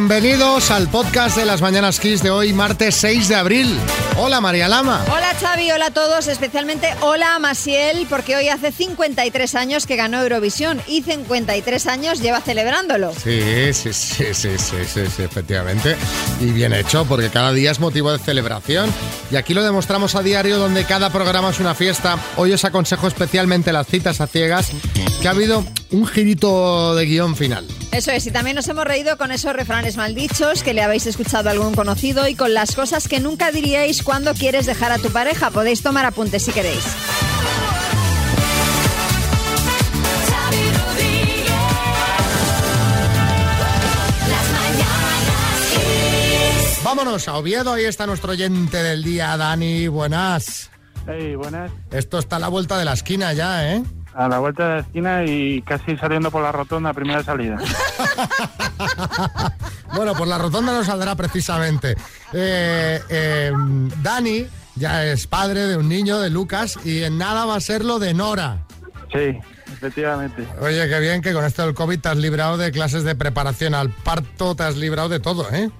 Bienvenidos al podcast de las Mañanas Kiss de hoy, martes 6 de abril. Hola María Lama. Hola Xavi, hola a todos, especialmente hola a Masiel, porque hoy hace 53 años que ganó Eurovisión y 53 años lleva celebrándolo. Sí, sí, sí, sí, sí, sí, sí, efectivamente. Y bien hecho, porque cada día es motivo de celebración. Y aquí lo demostramos a diario, donde cada programa es una fiesta. Hoy os aconsejo especialmente las citas a ciegas, que ha habido un girito de guion final. Eso es, y también nos hemos reído con esos refranes maldichos que le habéis escuchado a algún conocido y con las cosas que nunca diríais cuando quieres dejar a tu pareja. Podéis tomar apuntes si queréis. Vámonos a Oviedo, ahí está nuestro oyente del día, Dani. Buenas. Hey, buenas. Esto está a la vuelta de la esquina ya, ¿eh? A la vuelta de la esquina y casi saliendo por la rotonda, primera salida. bueno, por la rotonda no saldrá precisamente. Eh, eh, Dani ya es padre de un niño, de Lucas, y en nada va a ser lo de Nora. Sí, efectivamente. Oye, qué bien que con esto del COVID te has librado de clases de preparación al parto, te has librado de todo, ¿eh?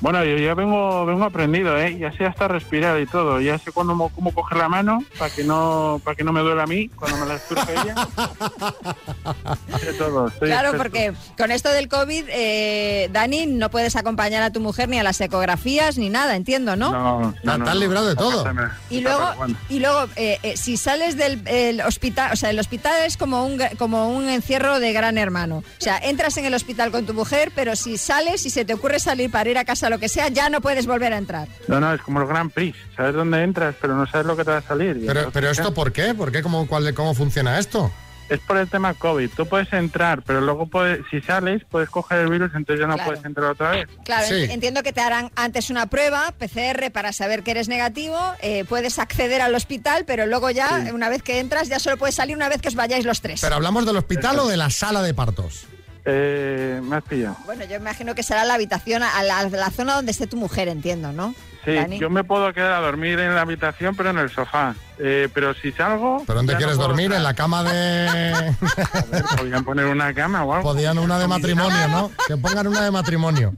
Bueno, yo ya vengo, vengo aprendido, ¿eh? Ya sé hasta respirar y todo. Ya sé cuándo, cómo coger la mano para que no para que no me duela a mí cuando me la esturpe ella. sé todo. claro, porque con esto del COVID, eh, Dani, no puedes acompañar a tu mujer ni a las ecografías ni nada, entiendo, ¿no? No, no, no, librado de todo. Y luego, y luego eh, eh, si sales del hospital, o sea, el hospital es como un como un encierro de gran hermano. O sea, entras en el hospital con tu mujer, pero si sales y se te ocurre salir para ir a casa lo que sea, ya no puedes volver a entrar. No, no, es como el Grand Prix. Sabes dónde entras, pero no sabes lo que te va a salir. Pero, pero esto, ¿por qué? ¿Por qué? ¿Cómo, cuál, ¿Cómo funciona esto? Es por el tema COVID. Tú puedes entrar, pero luego puedes, si sales, puedes coger el virus, entonces ya no puedes entrar otra vez. Claro, entiendo que te harán antes una prueba, PCR, para saber que eres negativo. Eh, puedes acceder al hospital, pero luego ya, una vez que entras, ya solo puedes salir una vez que os vayáis los tres. ¿Pero hablamos del hospital o de la sala de partos? Eh, me has pillado. Bueno, yo imagino que será la habitación, a la, zona donde esté tu mujer, entiendo, ¿no? Sí, yo me puedo quedar a dormir en la habitación, pero en el sofá. Eh, pero si salgo... ¿Pero dónde quieres dormir? ¿En la cama de...? a ver, podrían poner una cama o algo. Podían una de matrimonio, ¿no? Que pongan una de matrimonio.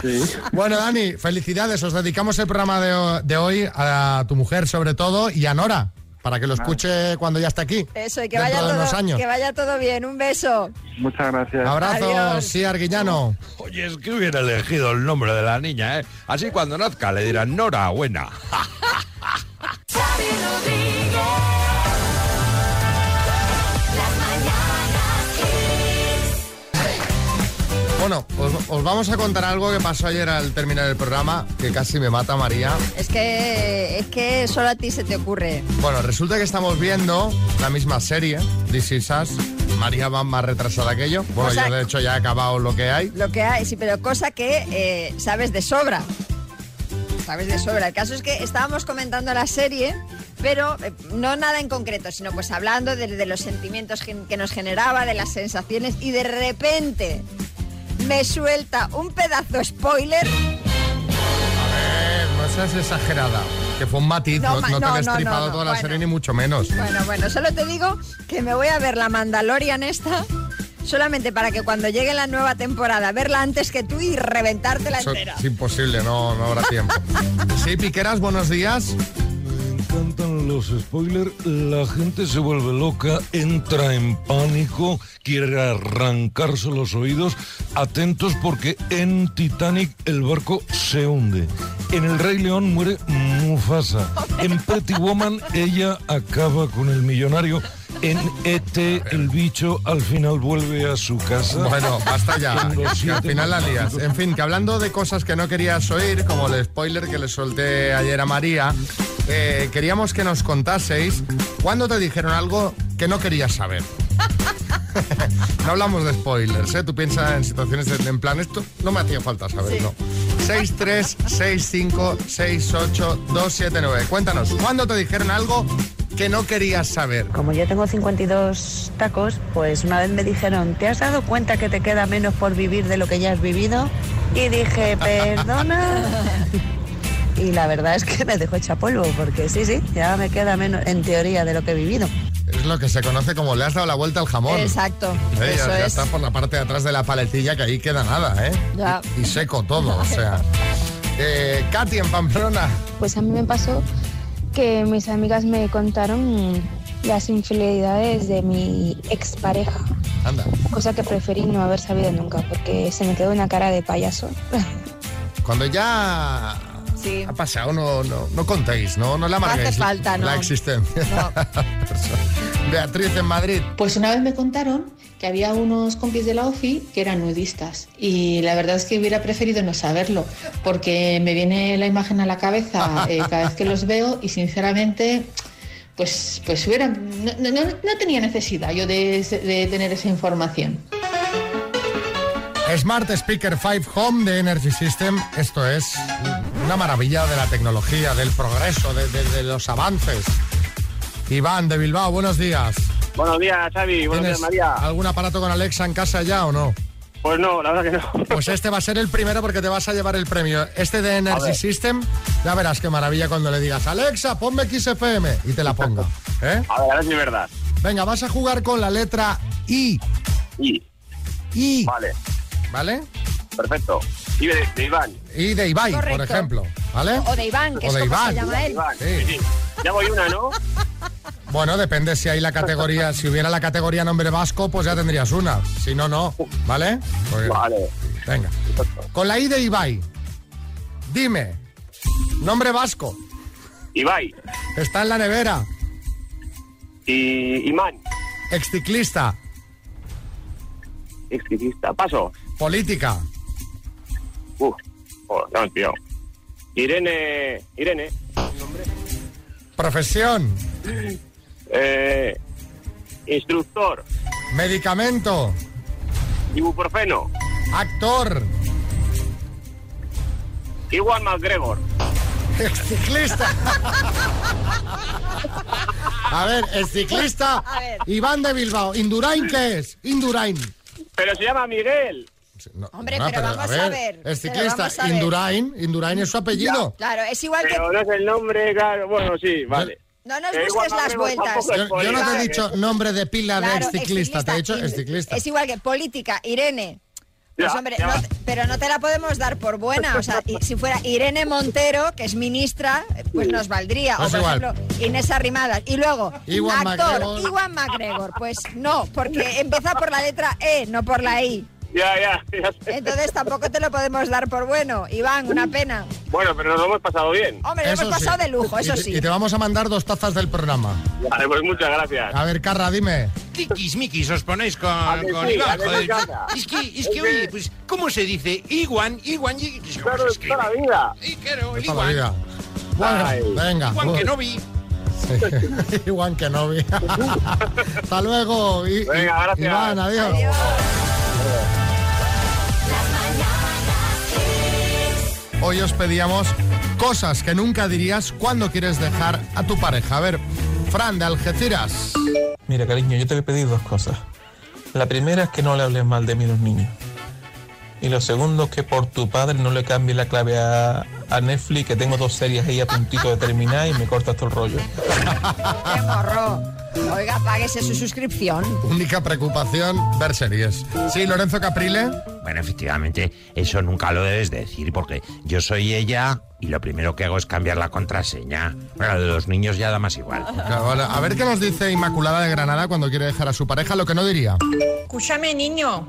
Sí. Bueno, Dani, felicidades. Os dedicamos el programa de, de hoy a tu mujer, sobre todo, y a Nora para que lo escuche cuando ya esté aquí. Eso, y que vaya, todo, años. que vaya todo bien. Un beso. Muchas gracias. Abrazo, sí, Arguillano. Oye, es que hubiera elegido el nombre de la niña, ¿eh? Así cuando nazca le dirán Nora, buena. Bueno, os, vamos a contar algo que pasó ayer al terminar el programa, que casi me mata María. Es que, es que solo a ti se te ocurre. Bueno, resulta que estamos viendo la misma serie, This Is Us. María va más retrasada que yo. Bueno, yo de hecho ya he acabado lo que hay. Lo que hay, sí, pero cosa que eh, sabes de sobra. Sabes de sobra. El caso es que estábamos comentando la serie pero eh, no nada en concreto, sino pues hablando de, los sentimientos que, nos generaba, de las sensaciones y de repente me suelta un pedazo spoiler. A ver, no seas exagerada. Que fue un matiz, no, te he destripado toda la serie ni mucho menos. Bueno, bueno, solo te digo que me voy a ver la Mandalorian esta solamente para que cuando llegue la nueva temporada verla antes que tú y reventártela la entera. Es imposible, no, no habrá tiempo. sí, Piqueras, buenos días encantan los spoilers, la gente se vuelve loca, entra en pánico, quiere arrancarse los oídos. Atentos porque en Titanic el barco se hunde. En El Rey León muere Mufasa. En Pretty Woman ella acaba con el millonario en ET el bicho al final vuelve a su casa. Bueno, basta ya, al final la lías. En fin, que hablando de cosas que no querías oír, como el spoiler que le solté ayer a María, eh, queríamos que nos contaseis cuándo te dijeron algo que no querías saber. no hablamos de spoilers, ¿eh? Tú piensas en situaciones de, en plan, esto no me hacía falta saberlo. Sí. 636568279. Cuéntanos, ¿cuándo te dijeron algo que no querías saber? Como yo tengo 52 tacos, pues una vez me dijeron, ¿te has dado cuenta que te queda menos por vivir de lo que ya has vivido? Y dije, perdona. Y la verdad es que me dejó hecha polvo, porque sí, sí, ya me queda menos en teoría de lo que he vivido. Es lo que se conoce como le has dado la vuelta al jamón. Exacto. Eh, ya, Eso ya es. está por la parte de atrás de la paletilla que ahí queda nada, ¿eh? Ya. Y, y seco todo, o sea. Eh, Katy en Pamplona. Pues a mí me pasó que mis amigas me contaron las infidelidades de mi expareja, Anda. cosa que preferí no haber sabido nunca porque se me quedó una cara de payaso. Cuando ya Sí. ha pasado, no, no, no contéis, no, no la No hace amarguéis falta, la no. existencia. Beatriz en Madrid. Pues una vez me contaron que había unos compis de la OFI que eran nudistas y la verdad es que hubiera preferido no saberlo porque me viene la imagen a la cabeza eh, cada vez que los veo y sinceramente pues pues hubiera no, no- no- no tenía necesidad yo de, de tener esa información. Smart Speaker 5 Home de Energy System. Esto es una maravilla de la tecnología, del progreso, de, de- de los avances. Iván de Bilbao, buenos días. Buenos días, Xavi. Buenos días, ¿Tienes María. algún aparato con Alexa en casa ya o no? Pues no, la verdad que no. Pues este va a ser el primero porque te vas a llevar el premio. Este de Energy. System, ya verás qué maravilla cuando le digas, Alexa, ponme XFM y te la ponga. ¿eh? A ver, a ver si es verdad. Venga, vas a jugar con la letra I. Y, I, vale, ¿vale? Perfecto. Y de, de Iván. I de Ibai, por ejemplo, ¿vale? O de Iván, que O es de como Iván. se llama él. Iván, Sí. sí, sí. Ya voy una, ¿no? Bueno, depende si hay la categoría, si hubiera la categoría nombre vasco, pues ya tendrías una. Si no, no, ¿vale? Pues- Vale. Venga. Con la I de Ibai, dime, nombre vasco, Ibai. está en la nevera, Y Imán. exciclista, Exquisita. Paso. política, Uf. Oh, no, tío. Irene. Irene. profesión, Eh, instructor. medicamento, Ibuprofeno. actor, Iwan McGregor. exciclista. A ver, exciclista, A ver. Iván de Bilbao. ¿Indurain qué es? Indurain. Pero se llama Miguel. No, Hombre, no, pero vamos a ver, pero ciclista, a ver. Indurain. Indurain es su apellido. Claro, es igual que... Pero no es el nombre, claro. Bueno, sí, vale. No nos Eh, busques las vueltas. Yo, yo no te he dicho nombre de pila de Claro, exciclista, te he dicho In- exciclista. Es igual que política, Irene. Pues Ya, hombre, ya no pero no te la podemos dar por buena. O sea, y- si fuera Irene Montero, que es ministra, pues nos valdría. Pues o por igual. ejemplo, Inés Arrimadas. Y luego, Iwan actor, McGregor. Iwan McGregor. Pues no, porque empieza por la letra E, no por la I. Ya, ya, ya sé. Entonces tampoco te lo podemos dar por bueno. Iván, una pena. Bueno, pero nos lo hemos pasado bien. Hombre, lo hemos pasado sí. de lujo, eso Y sí. Y te vamos a mandar dos tazas del programa. Vale, pues muchas gracias. A ver, Carra, dime. Tiquismiquis os ponéis con, con sí, Iván, joder. Es que, es que, oye, pues, ¿cómo se dice? Iguan, Iguan, y- ¿cómo Claro, toda la vida. Sí, claro, el Toda la Iguan. vida. Bueno, Ay. venga. Iguan que no vi. Sí. Igual que no vi. Hasta luego. I- Venga, gracias. Iván, adiós. Adiós. Hoy os pedíamos cosas que nunca dirías cuando quieres dejar a tu pareja. A ver, Fran de Algeciras. Mira, cariño, yo te voy a pedir dos cosas. La primera es que no le hables mal de mí a los niños. Y lo segundo es que por tu padre no le cambie la clave a, a Netflix, que tengo dos series ahí a puntito de terminar y me cortas todo el rollo. ¡Qué morro! Oiga, páguese su suscripción. Única preocupación, ver series. Sí, Lorenzo Caprile. Bueno, efectivamente, eso nunca lo debes decir porque yo soy ella y lo primero que hago es cambiar la contraseña. Bueno, de los niños ya da más igual. Claro, vale. A ver qué nos dice Inmaculada de Granada cuando quiere dejar a su pareja, lo que no diría. Escúchame, niño,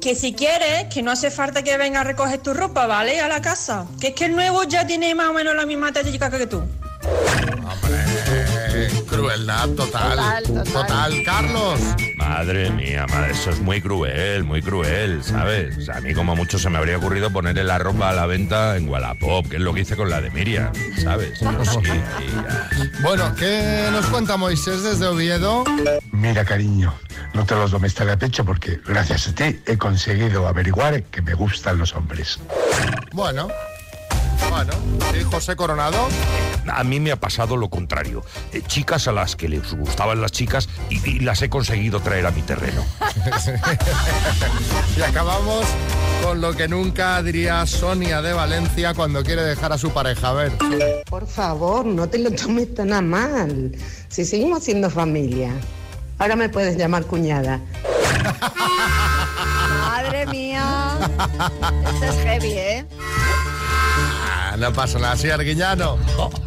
que si quieres, que no hace falta que venga a recoger tu ropa, ¿vale? A la casa. Que es que el nuevo ya tiene más o menos la misma técnica que tú. Eh, crueldad total. Total, total. Carlos. Madre mía, madre, eso es muy cruel, muy cruel, ¿sabes? O sea, a mí como mucho se me habría ocurrido ponerle la ropa a la venta en Wallapop, que es lo que hice con la de Miriam, ¿sabes? Pero sí. Bueno, ¿qué nos cuenta Moisés desde Oviedo? Mira, cariño, no te los tomes tan a pecho porque gracias a ti he conseguido averiguar que me gustan los hombres. Bueno. Bueno, sí, José Coronado. A mí me ha pasado lo contrario. Eh, chicas a las que les gustaban las chicas y, y las he conseguido traer a mi terreno. y acabamos con lo que nunca diría Sonia de Valencia cuando quiere dejar a su pareja. A ver. Por favor, no te lo tomes tan a mal. Si seguimos siendo familia. Ahora me puedes llamar cuñada. Madre mía. Este es heavy, ¿eh? No pasa nada, sí, Arguiñano.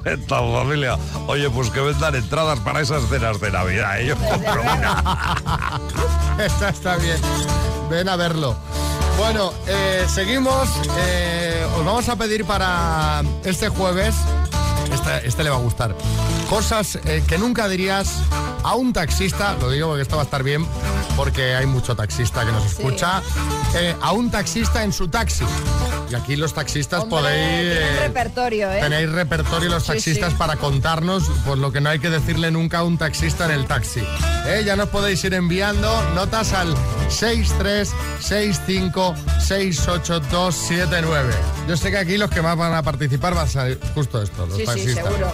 Esta familia. Oye, pues que vendan entradas para esas cenas de Navidad. ¿eh? Yo compro una. Esta está bien. Ven a verlo. Bueno, eh, seguimos. Eh, os vamos a pedir para este jueves. Este, este le va a gustar. Cosas eh, que nunca dirías a un taxista. Lo digo porque esto va a estar bien porque hay mucho taxista que nos escucha. eh, a un taxista en su taxi. Y aquí los taxistas Hombre, podéis. tienen eh, repertorio, ¿eh? Tenéis repertorio los taxistas sí. para contarnos pues lo que no hay que decirle nunca a un taxista en el taxi. ¿Eh? Ya nos podéis ir enviando notas al 636568279. Yo sé que aquí los que más van a participar van a ser justo esto, los Sí, sí, taxistas. seguro.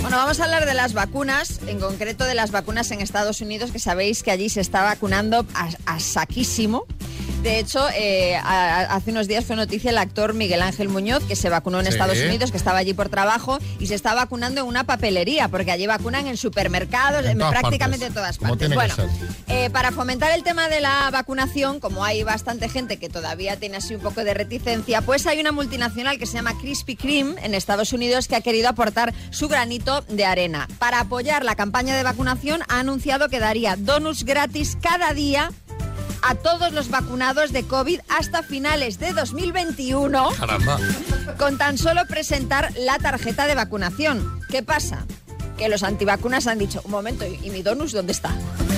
Bueno, vamos a hablar de las vacunas, en concreto de las vacunas en Estados Unidos, que sabéis que allí se está vacunando a, a saquísimo. De hecho, eh, a- hace unos días fue noticia el actor Miguel Ángel Muñoz, que se vacunó en Sí. Estados Unidos, que estaba allí por trabajo, y se está vacunando en una papelería, porque allí vacunan en supermercados, En todas prácticamente partes, en todas partes. Bueno, eh, para fomentar el tema de la vacunación, como hay bastante gente que todavía tiene así un poco de reticencia, pues hay una multinacional que se llama Krispy Kreme en Estados Unidos que ha querido aportar su granito de arena. Para apoyar la campaña de vacunación ha anunciado que daría donuts gratis cada día a todos los vacunados de COVID hasta finales de 2021 Caramba. con tan solo presentar la tarjeta de vacunación. ¿Qué pasa? Que los antivacunas han dicho, un momento, ¿y y mi donus dónde está?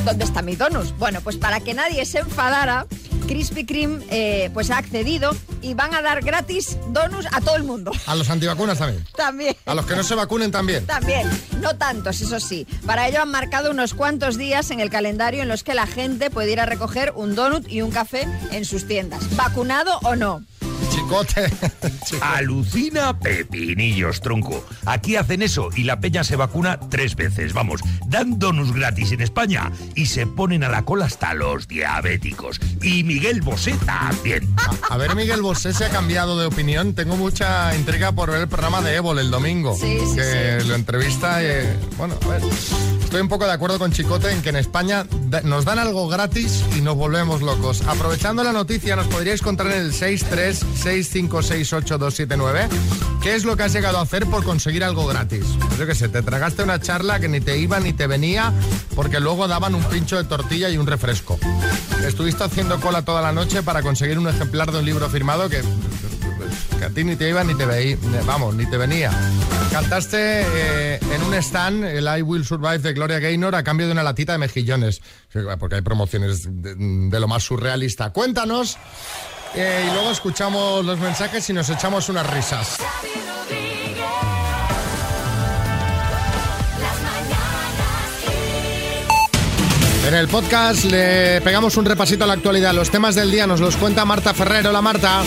¿Dónde está mi donus? Bueno, pues para que nadie se enfadara, Krispy Kreme eh, pues ha accedido y van a dar gratis donus a todo el mundo. A los antivacunas también. También. A los que no se vacunen también. También, no tantos, eso sí. Para ello han marcado unos cuantos días en el calendario en los que la gente puede ir a recoger un donut y un café en sus tiendas, vacunado o no. Chicote. Alucina pepinillos, tronco. Aquí hacen eso y la peña se vacuna tres veces. Vamos, dan donuts gratis en España y se ponen a la cola hasta los diabéticos. Y Miguel Bosé también. A ver, Miguel Bosé se ha cambiado de opinión. Tengo mucha intriga por ver el programa de Évole el domingo. Sí, sí, que lo entrevista. y, bueno, a ver. Estoy un poco de acuerdo con Chicote en que en España nos dan algo gratis y nos volvemos locos. Aprovechando la noticia, nos podríais contar en el 636568279 qué es lo que has llegado a hacer por conseguir algo gratis. Pues yo qué sé, te tragaste una charla que ni te iba ni te venía porque luego daban un pincho de tortilla y un refresco. Estuviste haciendo cola toda la noche para conseguir un ejemplar de un libro firmado que, que a ti ni te iba ni te veía, vamos, ni te venía. Cantaste eh, en un stand el I Will Survive de Gloria Gaynor a cambio de una latita de mejillones, porque hay promociones de, de lo más surrealista. Cuéntanos eh, y luego escuchamos los mensajes y nos echamos unas risas. En el podcast le pegamos un repasito a la actualidad. Los temas del día nos los cuenta Marta Ferrer. Hola Marta.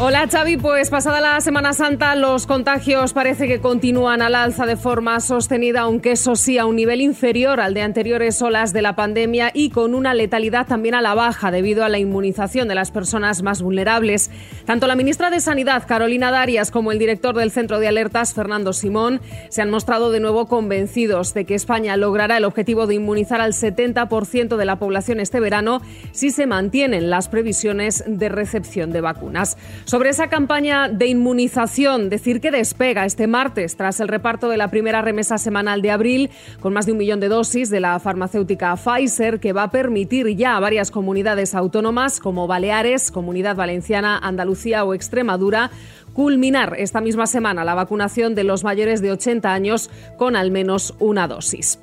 Hola Xavi, pues pasada la Semana Santa los contagios parece que continúan al alza de forma sostenida, aunque eso sí a un nivel inferior al de anteriores olas de la pandemia y con una letalidad también a la baja debido a la inmunización de las personas más vulnerables. Tanto la ministra de Sanidad, Carolina Darias, como el director del Centro de Alertas, Fernando Simón, se han mostrado de nuevo convencidos de que España logrará el objetivo de inmunizar al 70% de la población este verano si se mantienen las previsiones de recepción de vacunas. Sobre esa campaña de inmunización, decir que despega este martes tras el reparto de la primera remesa semanal de abril con más de un millón de dosis de la farmacéutica Pfizer que va a permitir ya a varias comunidades autónomas como Baleares, Comunidad Valenciana, Andalucía o Extremadura culminar esta misma semana la vacunación de los mayores de 80 años con al menos una dosis.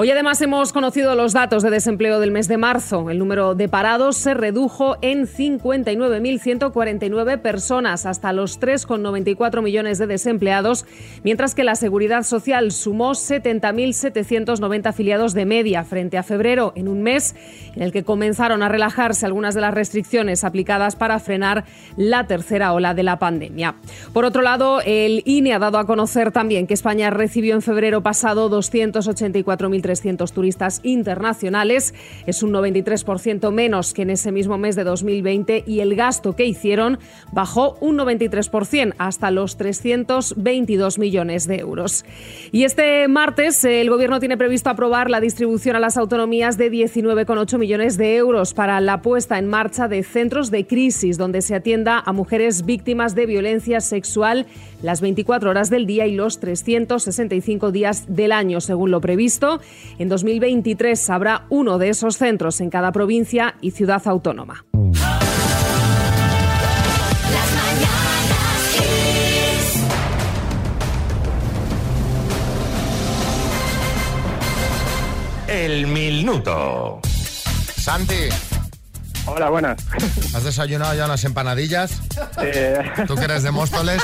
Hoy además hemos conocido los datos de desempleo del mes de marzo. El número de parados se redujo en 59.149 personas hasta los 3,94 millones de desempleados, mientras que la Seguridad Social sumó 70.790 afiliados de media frente a febrero, en un mes en el que comenzaron a relajarse algunas de las restricciones aplicadas para frenar la tercera ola de la pandemia. España. Por otro lado, el INE ha dado a conocer también que España recibió en febrero pasado 284.300 turistas internacionales. Es un 93% menos que en ese mismo mes de 2020 y el gasto que hicieron bajó un 93% hasta los 322 millones de euros. Y este martes el Gobierno tiene previsto aprobar la distribución a las autonomías de 19,8 millones de euros para la puesta en marcha de centros de crisis donde se atienda a mujeres víctimas de violencia sexual las 24 horas del día y los 365 días del año, según lo previsto. En 2023 habrá uno de esos centros en cada provincia y ciudad autónoma. El minuto. Santi. Hola, buenas. ¿Has desayunado ya unas empanadillas? Eh, ¿Tú que eres de Móstoles?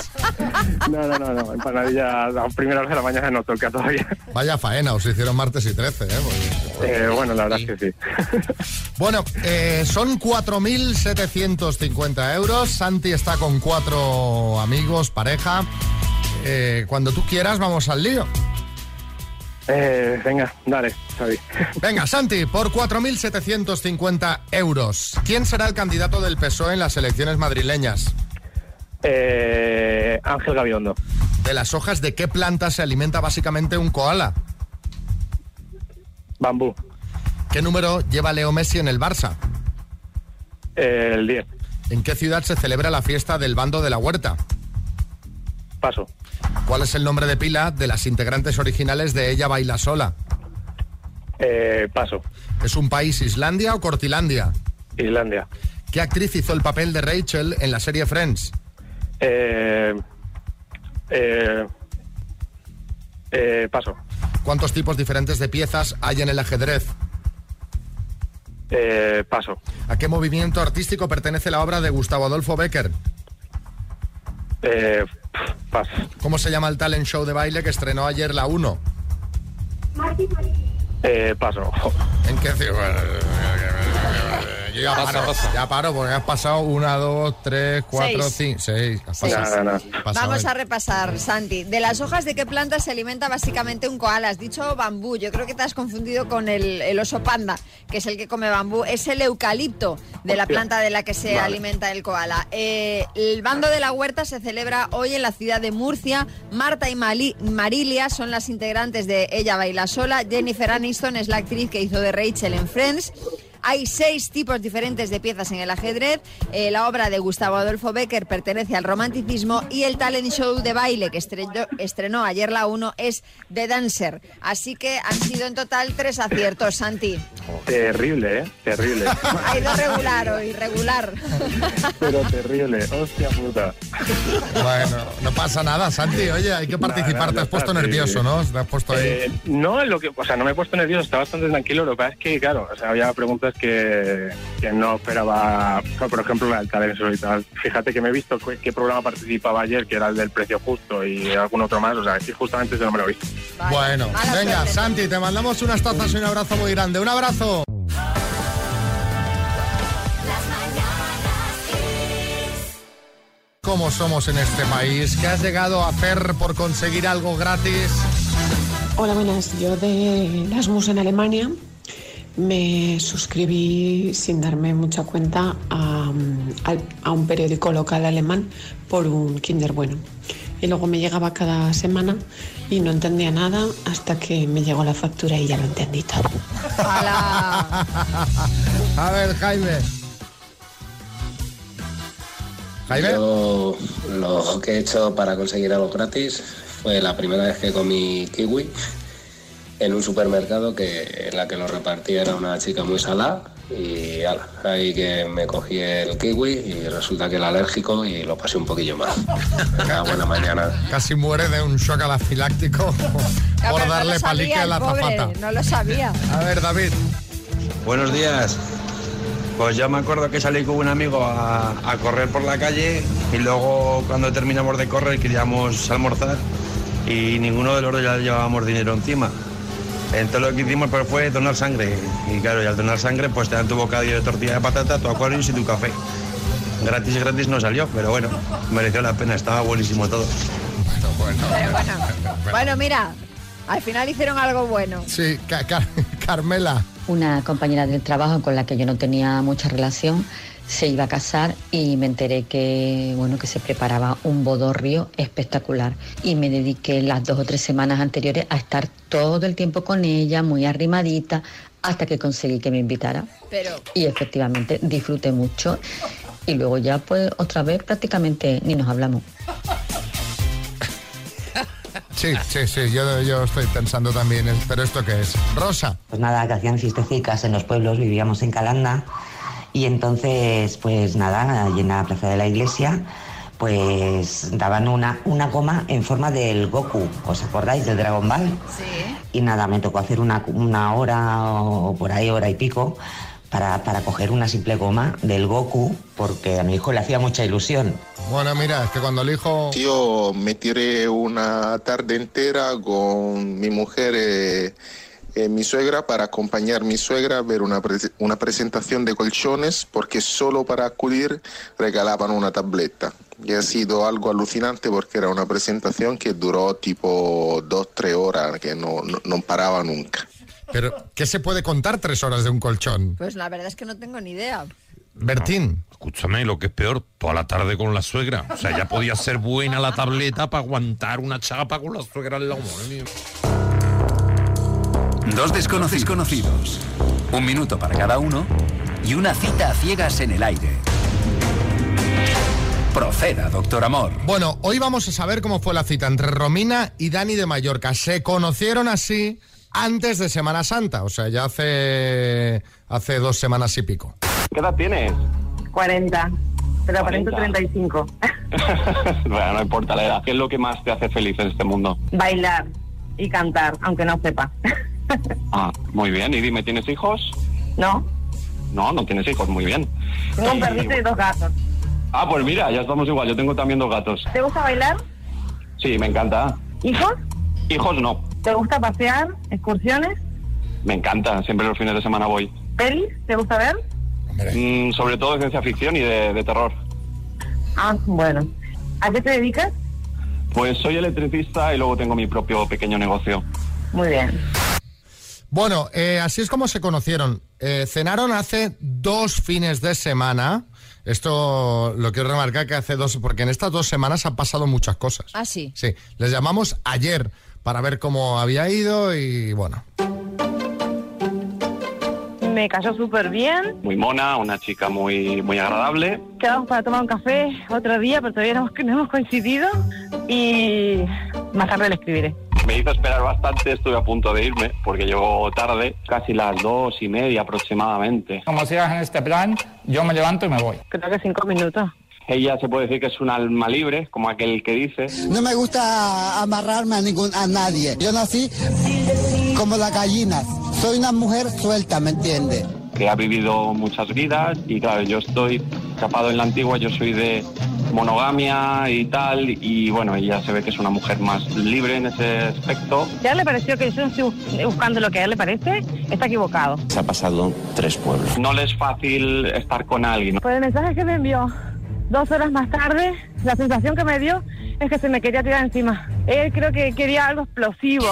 no, no, no, no. Empanadilla a primera hora de la mañana no toca todavía. Vaya faena, os hicieron martes y 13, ¿eh? Porque- Eh, bueno, la verdad es que sí. Bueno, eh, son 4.750 euros. Santi está con cuatro amigos, pareja. Eh, cuando tú quieras, vamos al lío. Eh, venga, dale, Xavi. Venga, Santi, por 4.750 euros. ¿Quién será el candidato del PSOE en las elecciones madrileñas? Eh, Ángel Gaviondo. ¿De las hojas de qué planta se alimenta básicamente un koala? Bambú. ¿Qué número lleva Leo Messi en el Barça? Eh, el 10. ¿En qué ciudad se celebra la fiesta del bando de la huerta? Paso. ¿Cuál es el nombre de pila de las integrantes originales de Ella Baila Sola? Eh, paso. ¿Es un país Islandia o Cortilandia? Islandia. ¿Qué actriz hizo el papel de Rachel en la serie Friends? Eh, eh, eh, paso. ¿Cuántos tipos diferentes de piezas hay en el ajedrez? Eh, paso. ¿A qué movimiento artístico pertenece la obra de Gustavo Adolfo Becker? Eh, paso. ¿Cómo se llama el talent show de baile que estrenó ayer la 1? Eh, paso. ¿En qué ciudad? Yo ya Pasa, paro, pasa. ya paro porque has pasado una, dos, tres, cuatro, Seis. cinco, seis. Has Seis. pasado. Nada, Pasado Vamos a repasar, Santi. De las hojas de qué planta se alimenta básicamente un koala. Has dicho bambú. Yo creo que te has confundido con el, el oso panda, que es el que come bambú. Es el eucalipto de la planta de la que se Vale. alimenta el koala. Eh, el bando de la huerta se celebra hoy en la ciudad de Murcia. Marta y Mali- Marilia son las integrantes de Ella Baila Sola. Jennifer Aniston es la actriz que hizo de Rachel en Friends. Hay seis tipos diferentes de piezas en el ajedrez. Eh, la obra de Gustavo Adolfo Becker pertenece al romanticismo y el talent show de baile que estrenó, estrenó ayer la 1 es The Dancer. Así que han sido en total tres aciertos, Santi. Terrible, ¿eh? Terrible. Ha ido regular hoy, regular. Pero terrible. Hostia puta. Bueno, no pasa nada, Santi. Oye, hay que participar. Nada, Te has puesto está, sí. nervioso, ¿no? Te has puesto ahí. Eh, no, lo que, o sea, no me he puesto nervioso, está bastante tranquilo. Lo que pasa es que, claro, o sea, había preguntas que, que no esperaba, por ejemplo, la del talent show y tal. Fíjate que me he visto qué, qué programa participaba ayer, que era el del precio justo y algún otro más, o sea, que justamente ese no me lo he visto. Bueno, mala venga, suerte. Santi, te mandamos unas tazas y un abrazo muy grande. ¡Un abrazo! ¿Cómo somos en este país? ¿Qué has llegado a hacer por conseguir algo gratis? Hola, buenas. Yo de Erasmus en Alemania me suscribí sin darme mucha cuenta a, un periódico local alemán por un kinder bueno. Y luego me llegaba cada semana y no entendía nada hasta que me llegó la factura y ya lo entendí todo. A ver, Jaime. Jaime. Yo lo que he hecho para conseguir algo gratis fue la primera vez que comí kiwi en un supermercado que en la que lo repartía era una chica muy salada y ala, ahí que me cogí el kiwi y resulta que era alérgico y lo pasé un poquillo mal. Venga, buena mañana. Casi muere de un shock anafiláctico Ah, por no darle lo palique sabía a la pobre, zapata. No lo sabía. A ver, David. Buenos días. Pues yo me acuerdo que salí con un amigo a, a correr por la calle y luego cuando terminamos de correr queríamos almorzar y ninguno de los dos ya llevábamos dinero encima. Entonces lo que hicimos pues, fue donar sangre y claro, y al donar sangre pues te dan tu bocadillo de tortilla de patata, tu Aquarius y tu café. gratis, gratis no salió, pero bueno, mereció la pena, estaba buenísimo todo. Pero bueno, bueno, mira, al final hicieron algo bueno. Sí, Ca- Ca- Carmela. Una compañera del trabajo con la que yo no tenía mucha relación se iba a casar y me enteré que bueno que se preparaba un bodorrio espectacular y me dediqué las dos o tres semanas anteriores a estar todo el tiempo con ella muy arrimadita hasta que conseguí que me invitara Pero y efectivamente disfruté mucho y luego ya pues otra vez prácticamente ni nos hablamos. Sí, sí, sí, yo, yo estoy pensando también, pero ¿esto qué es? Rosa. Pues nada, que hacían fiestecicas en los pueblos, vivíamos en Calanda y entonces, pues nada, allí en la plaza de la iglesia, pues daban una, una goma en forma del Goku, ¿os acordáis del Dragon Ball? Sí. Y nada, me tocó hacer una, una hora o por ahí, hora y pico, para, para coger una simple goma del Goku, porque a mi hijo le hacía mucha ilusión. Bueno, mira, es que cuando el hijo... Yo me tiré una tarde entera con mi mujer, eh, eh, mi suegra, para acompañar a mi suegra a ver una, pre- una presentación de colchones, porque solo para acudir regalaban una tableta. Y ha sido algo alucinante porque era una presentación que duró tipo dos, tres horas, que no, no, no paraba nunca. Pero, ¿qué se puede contar tres horas de un colchón? Pues la verdad es que no tengo ni idea. Bertín. Escúchame, lo que es peor, toda la tarde con la suegra. O sea, ya podía ser buena la tableta para aguantar una chapa con la suegra al lado. Dos desconocidos conocidos. Un minuto para cada uno y una cita a ciegas en el aire. Proceda, doctor Amor. Bueno, hoy vamos a saber cómo fue la cita entre Romina y Dani de Mallorca. Se conocieron así antes de Semana Santa, o sea, ya hace, hace dos semanas y pico. ¿Qué edad tienes? 40, pero aparento 40. 35. bueno, no importa la edad. ¿Qué es lo que más te hace feliz en este mundo? Bailar y cantar, aunque no sepa. Ah, muy bien. Y dime, ¿tienes hijos? No, No, no tienes hijos, muy bien. tengo un Y- perrito y dos gatos. Ah, pues mira, ya estamos igual. Yo tengo también dos gatos. ¿Te gusta bailar? Sí, me encanta. ¿Hijos? Hijos no. ¿Te gusta pasear? ¿Excursiones? Me encanta. Siempre los fines de semana voy. ¿Pelis? ¿Te gusta ver? Mm, sobre todo de ciencia ficción y de, de terror. Ah, bueno. ¿A qué te dedicas? Pues soy electricista y luego tengo mi propio pequeño negocio. Muy bien. Bueno, eh, así es como se conocieron. Eh, cenaron hace dos fines de semana. Esto lo quiero remarcar que hace dos, porque en estas dos semanas han pasado muchas cosas. Ah, sí. Sí, les llamamos ayer para ver cómo había ido y bueno. Me cayó súper bien. Muy mona, una chica muy, muy agradable. Quedamos para tomar un café otro día, pero todavía no hemos, no hemos coincidido. Y más tarde le escribiré. Me hizo esperar bastante, estuve a punto de irme porque llegó tarde, casi las dos y media aproximadamente. Como sigas en este plan, yo me levanto y me voy. Creo que cinco minutos. Ella se puede decir que es un alma libre, como aquel que dice. No me gusta amarrarme a, ningún, a nadie. Yo nací como las gallinas. Soy una mujer suelta, ¿me entiende? Que ha vivido muchas vidas y claro, yo estoy capado en la antigua, yo soy de monogamia y tal y bueno, ella se ve que es una mujer más libre en ese aspecto. ¿Ya le pareció que yo estoy bus- buscando lo que a él le parece? Está equivocado. Se ha pasado tres pueblos. No le es fácil estar con alguien. Por el mensaje que me envió dos horas más tarde, la sensación que me dio es que se me quería tirar encima. Él creo que quería algo explosivo.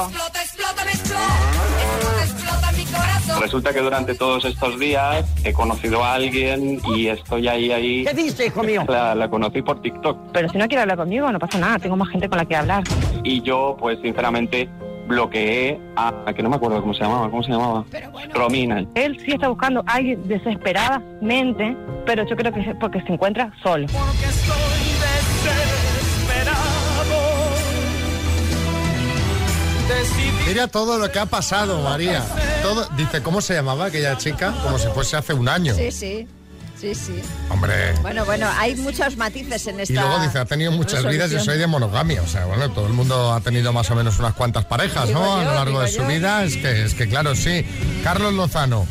Resulta que durante todos estos días he conocido a alguien y estoy ahí, ahí. ¿Qué dice, hijo mío? La, la conocí por TikTok Pero si no quiere hablar conmigo, no pasa nada. Tengo más gente con la que hablar. y yo, pues sinceramente, bloqueé a, a que no me acuerdo cómo se llamaba, ¿cómo se llamaba? Romina. Él sí está buscando a alguien desesperadamente, pero yo creo que es porque se encuentra solo. Mira todo lo que ha pasado, María. Todo, dice, ¿cómo se llamaba aquella chica? Como si fuese hace un año. Sí, sí. Sí, sí. Hombre. Bueno, bueno, hay muchos matices en esta. Y luego dice, ha tenido muchas vidas y resolución. soy de monogamia. O sea, bueno, todo el mundo ha tenido más o menos unas cuantas parejas, Digo ¿no? a yo, lo largo de su yo. vida. Es que, es que claro, sí. Carlos Lozano.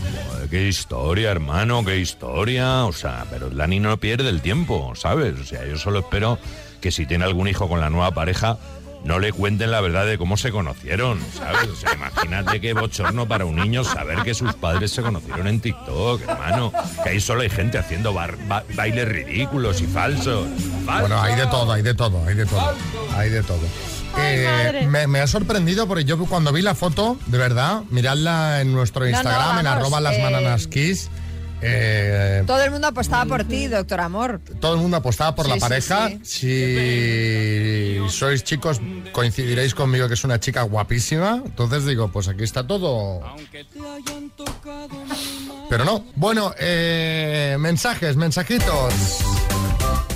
Qué historia, hermano, qué historia. O sea, pero Dani no pierde el tiempo, ¿sabes? O sea, yo solo espero que si tiene algún hijo con la nueva pareja, no le cuenten la verdad de cómo se conocieron, ¿sabes? O sea, imagínate qué bochorno para un niño saber que sus padres se conocieron en TikTok, hermano. Que ahí solo hay gente haciendo bar- ba- bailes ridículos y falsos. Bueno, hay de todo, hay de todo, hay de todo. Hay de todo. Eh, me, me ha sorprendido porque yo cuando vi la foto, de verdad, miradla en nuestro No, no, Instagram, en arroba las eh, bananas kiss. Eh, Todo el mundo apostaba por ti, doctor Amor. todo el mundo apostaba por Sí, la sí, pareja. Si sois chicos, coincidiréis conmigo que es una chica guapísima. Entonces digo, pues aquí está todo. Pero no. Bueno, eh, mensajes, mensajitos.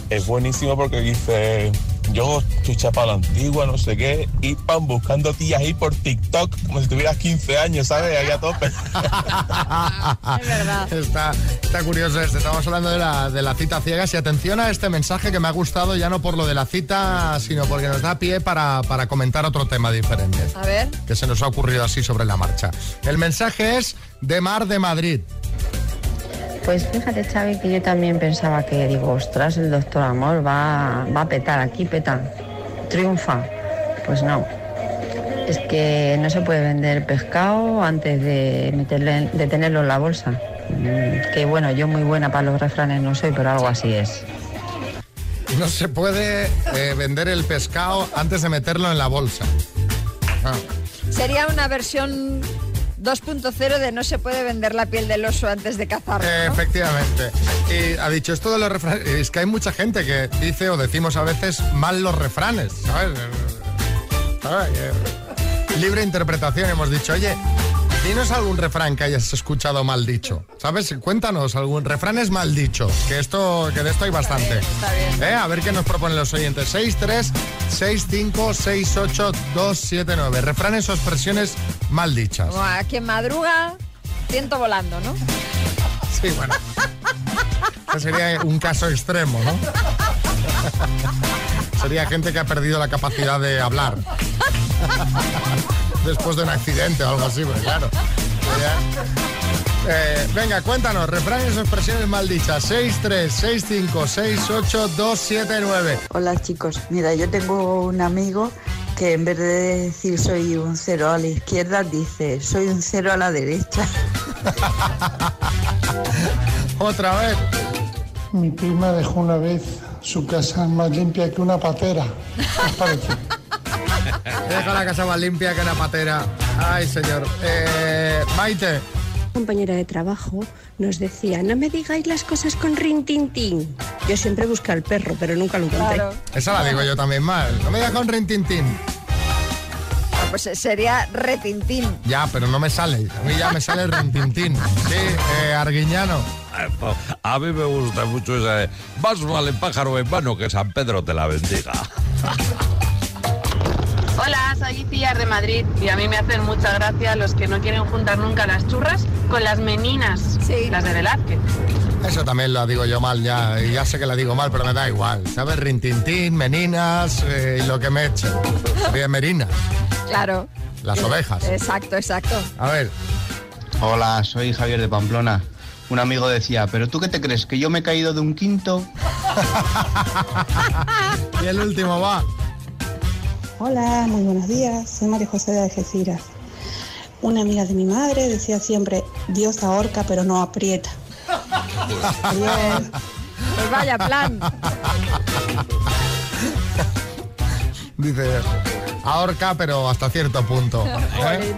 Es buenísimo porque dice, yo estoy chapa a la antigua, no sé qué, y pan buscando tías ahí por TikTok, como si tuvieras 15 años, ¿sabes? Ahí a tope. Es verdad. Está, está curioso este. Estamos hablando de la, de la cita ciegas y atención a este mensaje que me ha gustado ya no por lo de la cita, sino porque nos da pie para, para comentar otro tema diferente. A ver. que se nos ha ocurrido así sobre la marcha. El mensaje es de Mar de Madrid. Pues fíjate, Xavi, que yo también pensaba que, digo, ostras, el doctor Amor va, va a petar, aquí peta, triunfa. Pues no. Es que no se puede vender pescado antes de, meterle, de tenerlo en la bolsa. Mm, Que bueno, yo muy buena para los refranes no soy, pero algo así es. No se puede eh, vender el pescado antes de meterlo en la bolsa. Ah, Sería una versión 2.0 de no se puede vender la piel del oso antes de cazarlo. efectivamente. Y ha dicho esto de los refranes. Es que hay mucha gente que dice o decimos a veces mal los refranes. ¿Sabes? Eh, Libre interpretación. Hemos dicho, oye, dinos algún refrán que hayas escuchado mal dicho. ¿Sabes? Cuéntanos algún refranes mal dichos. Que esto, que de esto hay bastante. ¿Eh? A ver qué nos proponen los oyentes. 6, 3, 6, 5, 6, 8, 2, 7, 9. Refranes o expresiones mal dichas. A quien madruga, ciento volando, ¿no? Sí, bueno. Este sería un caso extremo, ¿no? Sería gente que ha perdido la capacidad de hablar. Después de un accidente o algo así, pues claro. Eh, venga, cuéntanos, refranes o expresiones maldichas. 6, 3, 6, 5, 6, 8, 2, 7, 9. Hola chicos, mira, yo tengo un amigo que en vez de decir soy un cero a la izquierda, dice soy un cero a la derecha. Otra vez. Mi prima dejó una vez su casa más limpia que una patera. ¿Qué os parece? Deja la casa más limpia que una patera. Ay, señor. Eh, Maite. compañera de trabajo nos decía, no me digáis las cosas con rintintín. Yo siempre busqué al perro, pero nunca lo encontré. Esa la digo yo también mal. No me digas con rintintín. Ah, Pues sería retintín. Ya, pero no me sale. A mí ya me sale rintintín. Sí, eh, Arguiñano. A mí me gusta mucho esa de, más vale pájaro en vano que San Pedro te la bendiga. Hola, soy Iciar de Madrid y a mí me hacen mucha gracia los que no quieren juntar nunca las churras con las meninas, las de Velázquez. Eso también lo digo yo mal ya. Y ya sé que la digo mal, pero me da igual. ¿Sabes? Rintintín, meninas eh, y lo que me echen. Bien, merinas. Claro. Las ovejas. Exacto, exacto. A ver. Hola, soy Javier de Pamplona. Un amigo decía, ¿pero tú qué te crees? ¿Que yo me he caído de un quinto? y el último va. Hola, muy buenos días. Soy María José de Algeciras. Una amiga de mi madre decía siempre, Dios ahorca pero no aprieta. Adiós. Pues vaya plan. Dice, ahorca, pero hasta cierto punto. ¿eh?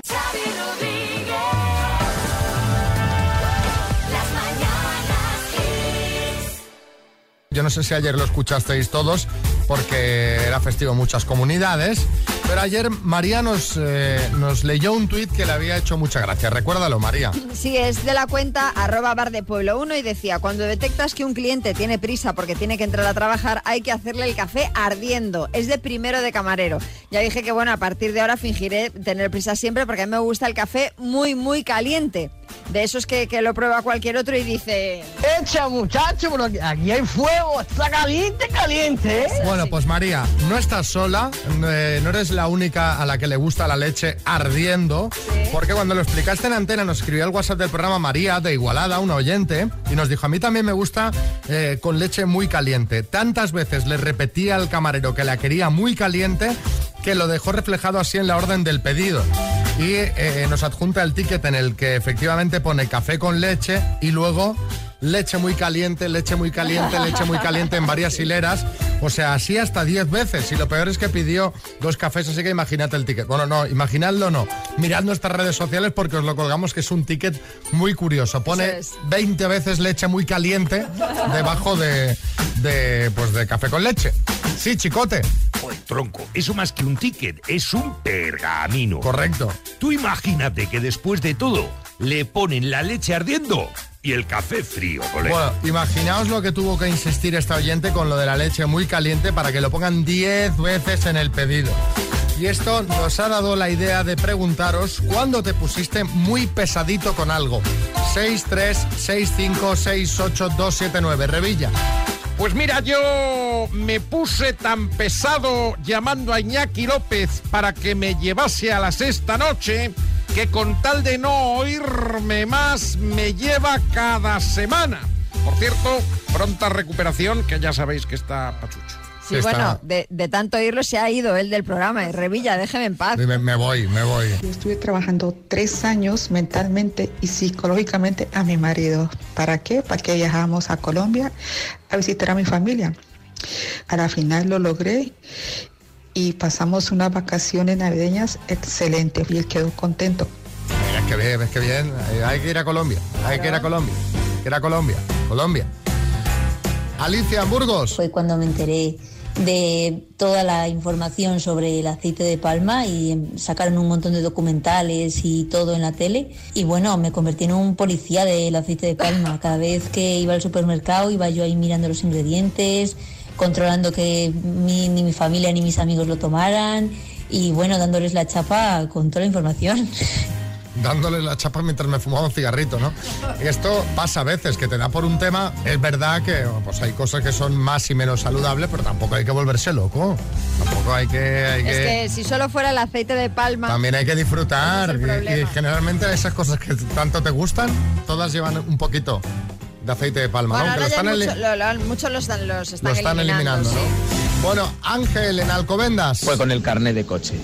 Yo no sé si ayer lo escuchasteis todos, porque era festivo en muchas comunidades, pero ayer María nos, eh, nos leyó un tuit que le había hecho mucha gracia. Recuérdalo, María. Sí, es de la cuenta arroba bar de pueblo 1 y decía, cuando detectas que un cliente tiene prisa porque tiene que entrar a trabajar, hay que hacerle el café ardiendo. Es de primero de camarero. Ya dije que bueno, a partir de ahora fingiré tener prisa siempre porque a mí me gusta el café muy, muy caliente. De esos que, que lo prueba cualquier otro y dice... Echa muchacho, aquí hay fuego, está caliente, caliente. ¿eh? Bueno, pues María, no estás sola, eh, no eres la única a la que le gusta la leche ardiendo, porque cuando lo explicaste en antena nos escribió al WhatsApp del programa María de Igualada, un oyente, y nos dijo, a mí también me gusta eh, con leche muy caliente. Tantas veces le repetía al camarero que la quería muy caliente que lo dejó reflejado así en la orden del pedido. Y eh, nos adjunta el ticket en el que efectivamente pone café con leche y luego leche muy caliente, leche muy caliente, leche muy caliente en varias hileras. O sea, así hasta 10 veces. Y lo peor es que pidió dos cafés, así que imagínate el ticket. Bueno, no, imaginadlo no. Mirad nuestras redes sociales porque os lo colgamos que es un ticket muy curioso. Pone 20 veces leche muy caliente debajo de, de, pues de café con leche. Sí, chicote. Joder, tronco, eso más que un ticket, es un pergamino. Correcto. Tú imagínate que después de todo le ponen la leche ardiendo y el café frío, colega. Bueno, imaginaos lo que tuvo que insistir esta oyente con lo de la leche muy caliente para que lo pongan 10 veces en el pedido. Y esto nos ha dado la idea de preguntaros cuándo te pusiste muy pesadito con algo. 636568279. Revilla. Pues mira, yo me puse tan pesado llamando a Iñaki López para que me llevase a la sexta noche que con tal de no oírme más me lleva cada semana. Por cierto, pronta recuperación, que ya sabéis que está pachucho. Sí, bueno, de, tanto oírlo se ha ido él del programa. Revilla, déjeme en paz. Me, me voy, me voy. Yo estuve trabajando tres años mentalmente y psicológicamente a mi marido. ¿Para qué? Para que viajamos a Colombia a visitar a mi familia. A la final lo logré y pasamos unas vacaciones navideñas excelentes y él quedó contento. Ves que bien, ves que bien. Hay que ir a Colombia, hay que ir a Colombia, hay que ir a Colombia, Colombia. Alicia Burgos. Fue cuando me enteré de toda la información sobre el aceite de palma y sacaron un montón de documentales y todo en la tele. Y bueno, me convertí en un policía del aceite de palma. Cada vez que iba al supermercado iba yo ahí mirando los ingredientes, controlando que ni mi familia ni mis amigos lo tomaran y bueno, dándoles la chapa con toda la información. dándole la chapa mientras me fumaba un cigarrito, ¿no? Esto pasa a veces, que te da por un tema, es verdad que pues hay cosas que son más y menos saludables, pero tampoco hay que volverse loco. Tampoco hay que... es que... si solo fuera el aceite de palma... También hay que disfrutar. y, generalmente esas cosas que tanto te gustan, todas llevan un poquito de aceite de palma, ¿no? muchos los, están, están eliminando, ¿no? Bueno, Ángel en Alcobendas. Fue con el carnet de coche.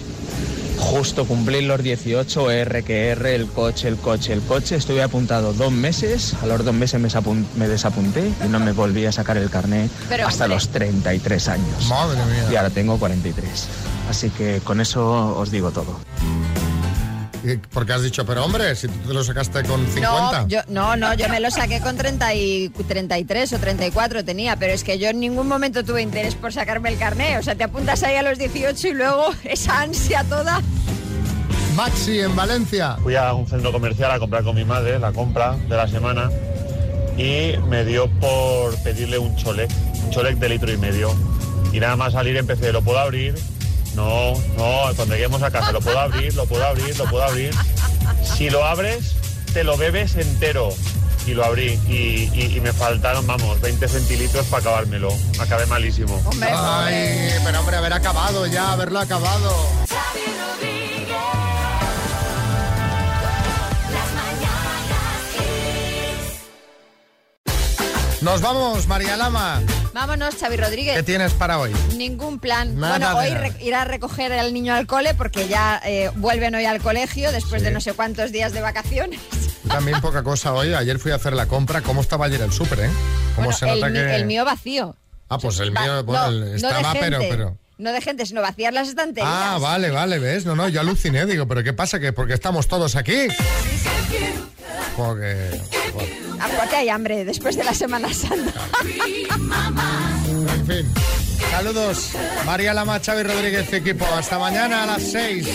Justo cumplí los 18, R que R, el coche, el coche, el coche. Estuve apuntado dos meses, a los dos meses me, desapunté y no me volví a sacar el carnet hasta los 33 años. Madre mía. Y ahora tengo 43. Así que con eso os digo todo. Porque has dicho, pero hombre, si tú te lo sacaste con 50. No, yo, no, no, yo me lo saqué con 30 y 33 o 34 tenía, pero es que yo en ningún momento tuve interés por sacarme el carné. O sea, te apuntas ahí a los 18 y luego esa ansia toda. Maxi en Valencia. Fui a un centro comercial a comprar con mi madre la compra de la semana y me dio por pedirle un cholec, un cholec de litro y medio. Y nada más salir empecé, ¿lo puedo abrir? No, no, cuando lleguemos a casa lo puedo abrir, lo puedo abrir, lo puedo abrir. Si lo abres, te lo bebes entero. Y lo abrí y, me faltaron, vamos, 20 centilitros para acabármelo. Acabé malísimo. Ay, pero hombre, haber acabado ya, haberlo acabado. Nos vamos, María Lama. Vámonos, Xavi Rodríguez. ¿Qué tienes para hoy? Ningún plan. bueno, hoy irá a recoger al niño al cole porque ya eh, vuelven hoy al colegio después de no sé cuántos días de vacaciones. También poca cosa hoy. Ayer fui a hacer la compra. ¿Cómo estaba ayer el súper, eh? ¿Cómo se nota el, que... el mío vacío. Ah, pues el mío bueno, estaba, pero, pero... No de gente, sino vaciar las estanterías. Ah, vale, vale, ¿ves? No, no, yo aluciné, digo, ¿pero qué pasa? ¿Que porque estamos todos aquí? Porque... ¿A porque hay hambre después de la Semana Santa? en fin. Saludos, María Lama, Xavi Rodríguez, equipo. Hasta mañana a las 6.